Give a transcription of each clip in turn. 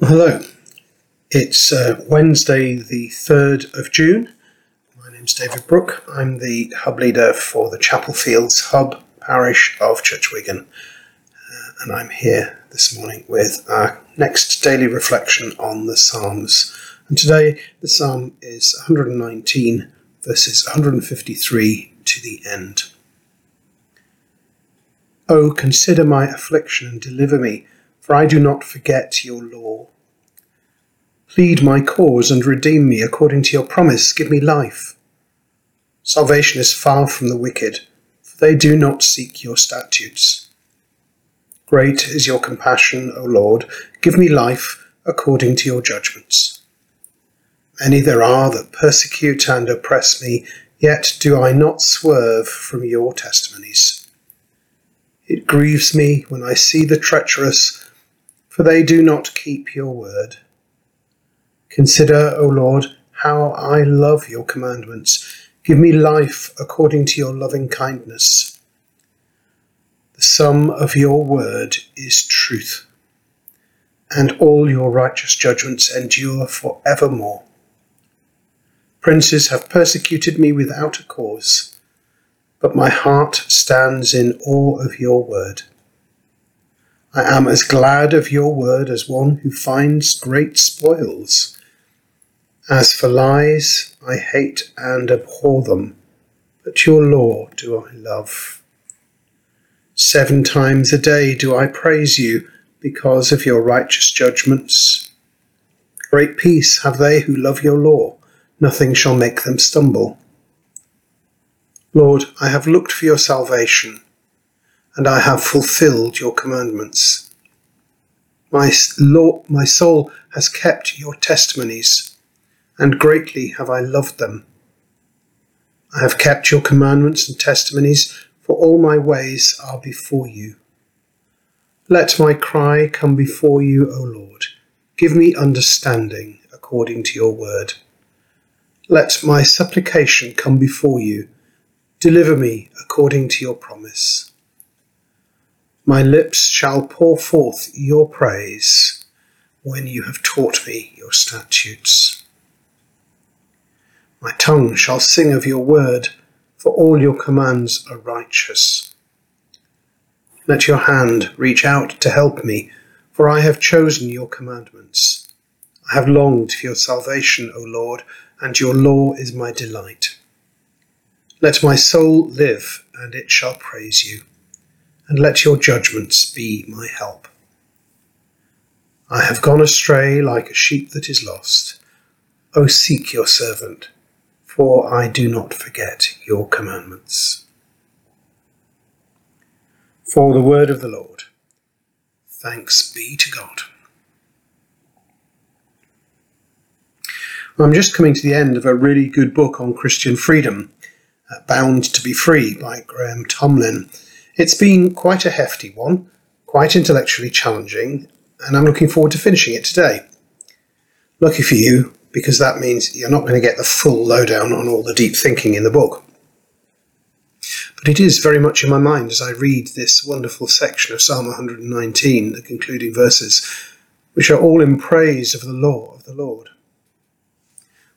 Hello. It's uh, Wednesday, the 3rd of June. My name's David Brooke. I'm the hub leader for the Chapel Fields Hub Parish of Church Wigan. Uh, and I'm here this morning with our next daily reflection on the Psalms. And today the Psalm is 119, verses 153 to the end. Oh, consider my affliction and deliver me for I do not forget your law. Plead my cause and redeem me according to your promise. Give me life. Salvation is far from the wicked, for they do not seek your statutes. Great is your compassion, O Lord. Give me life according to your judgments. Many there are that persecute and oppress me, yet do I not swerve from your testimonies. It grieves me when I see the treacherous for they do not keep your word. Consider, O Lord, how I love your commandments. Give me life according to your loving kindness. The sum of your word is truth, and all your righteous judgments endure for evermore. Princes have persecuted me without a cause, but my heart stands in awe of your word. I am as glad of your word as one who finds great spoils. As for lies, I hate and abhor them, but your law do I love. Seven times a day do I praise you because of your righteous judgments. Great peace have they who love your law, nothing shall make them stumble. Lord, I have looked for your salvation and I have fulfilled your commandments. My, law, my soul has kept your testimonies, and greatly have I loved them. I have kept your commandments and testimonies, for all my ways are before you. Let my cry come before you, O Lord. Give me understanding according to your word. Let my supplication come before you. Deliver me according to your promise. My lips shall pour forth your praise when you have taught me your statutes. My tongue shall sing of your word, for all your commands are righteous. Let your hand reach out to help me, for I have chosen your commandments. I have longed for your salvation, O Lord, and your law is my delight. Let my soul live, and it shall praise you and let your judgments be my help. I have gone astray like a sheep that is lost. O seek your servant, for I do not forget your commandments. For the word of the Lord. Thanks be to God. I'm just coming to the end of a really good book on Christian freedom, uh, Bound to be Free by Graham Tomlin. It's been quite a hefty one, quite intellectually challenging, and I'm looking forward to finishing it today. Lucky for you, because that means you're not going to get the full lowdown on all the deep thinking in the book. But it is very much in my mind as I read this wonderful section of Psalm 119, the concluding verses, which are all in praise of the law of the Lord.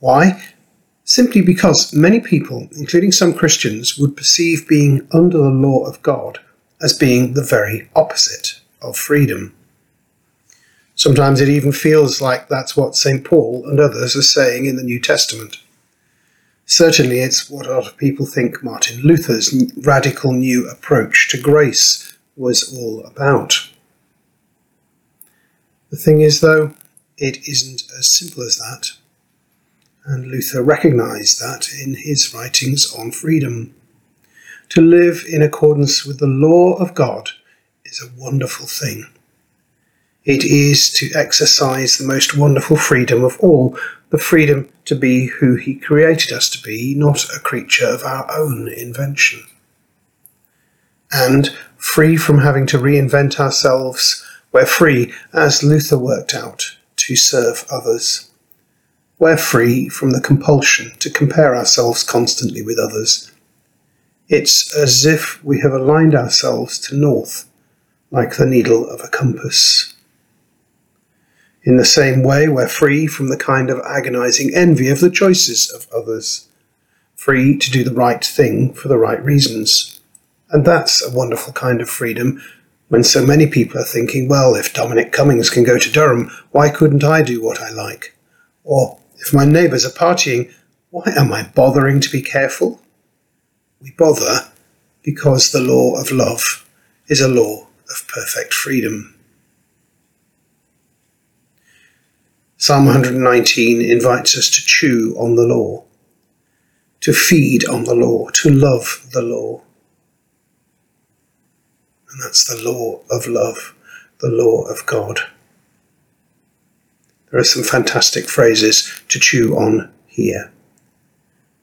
Why? Simply because many people, including some Christians, would perceive being under the law of God as being the very opposite of freedom. Sometimes it even feels like that's what St. Paul and others are saying in the New Testament. Certainly, it's what a lot of people think Martin Luther's radical new approach to grace was all about. The thing is, though, it isn't as simple as that and Luther recognized that in his writings on freedom. To live in accordance with the law of God is a wonderful thing. It is to exercise the most wonderful freedom of all, the freedom to be who He created us to be, not a creature of our own invention. And free from having to reinvent ourselves, we're free, as Luther worked out, to serve others. We're free from the compulsion to compare ourselves constantly with others. It's as if we have aligned ourselves to north, like the needle of a compass. In the same way, we're free from the kind of agonizing envy of the choices of others, free to do the right thing for the right reasons. And that's a wonderful kind of freedom when so many people are thinking, well, if Dominic Cummings can go to Durham, why couldn't I do what I like? Or, if my neighbours are partying, why am I bothering to be careful? We bother because the law of love is a law of perfect freedom. Psalm 119 invites us to chew on the law, to feed on the law, to love the law. And that's the law of love, the law of God. There are some fantastic phrases to chew on here.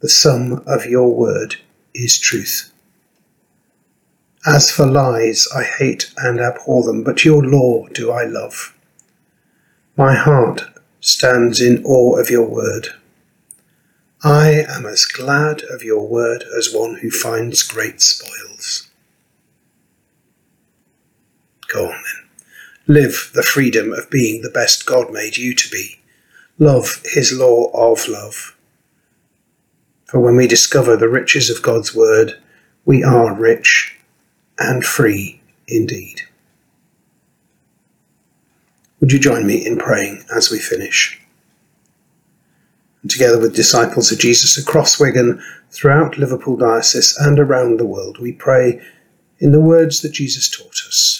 The sum of your word is truth. As for lies, I hate and abhor them, but your law do I love. My heart stands in awe of your word. I am as glad of your word as one who finds great spoils. Go on then. Live the freedom of being the best God made you to be. Love his law of love. For when we discover the riches of God's word, we are rich and free indeed. Would you join me in praying as we finish? And together with disciples of Jesus across Wigan, throughout Liverpool Diocese, and around the world, we pray in the words that Jesus taught us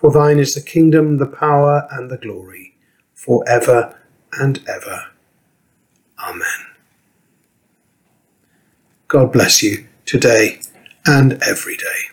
For thine is the kingdom, the power, and the glory, for ever and ever. Amen. God bless you today and every day.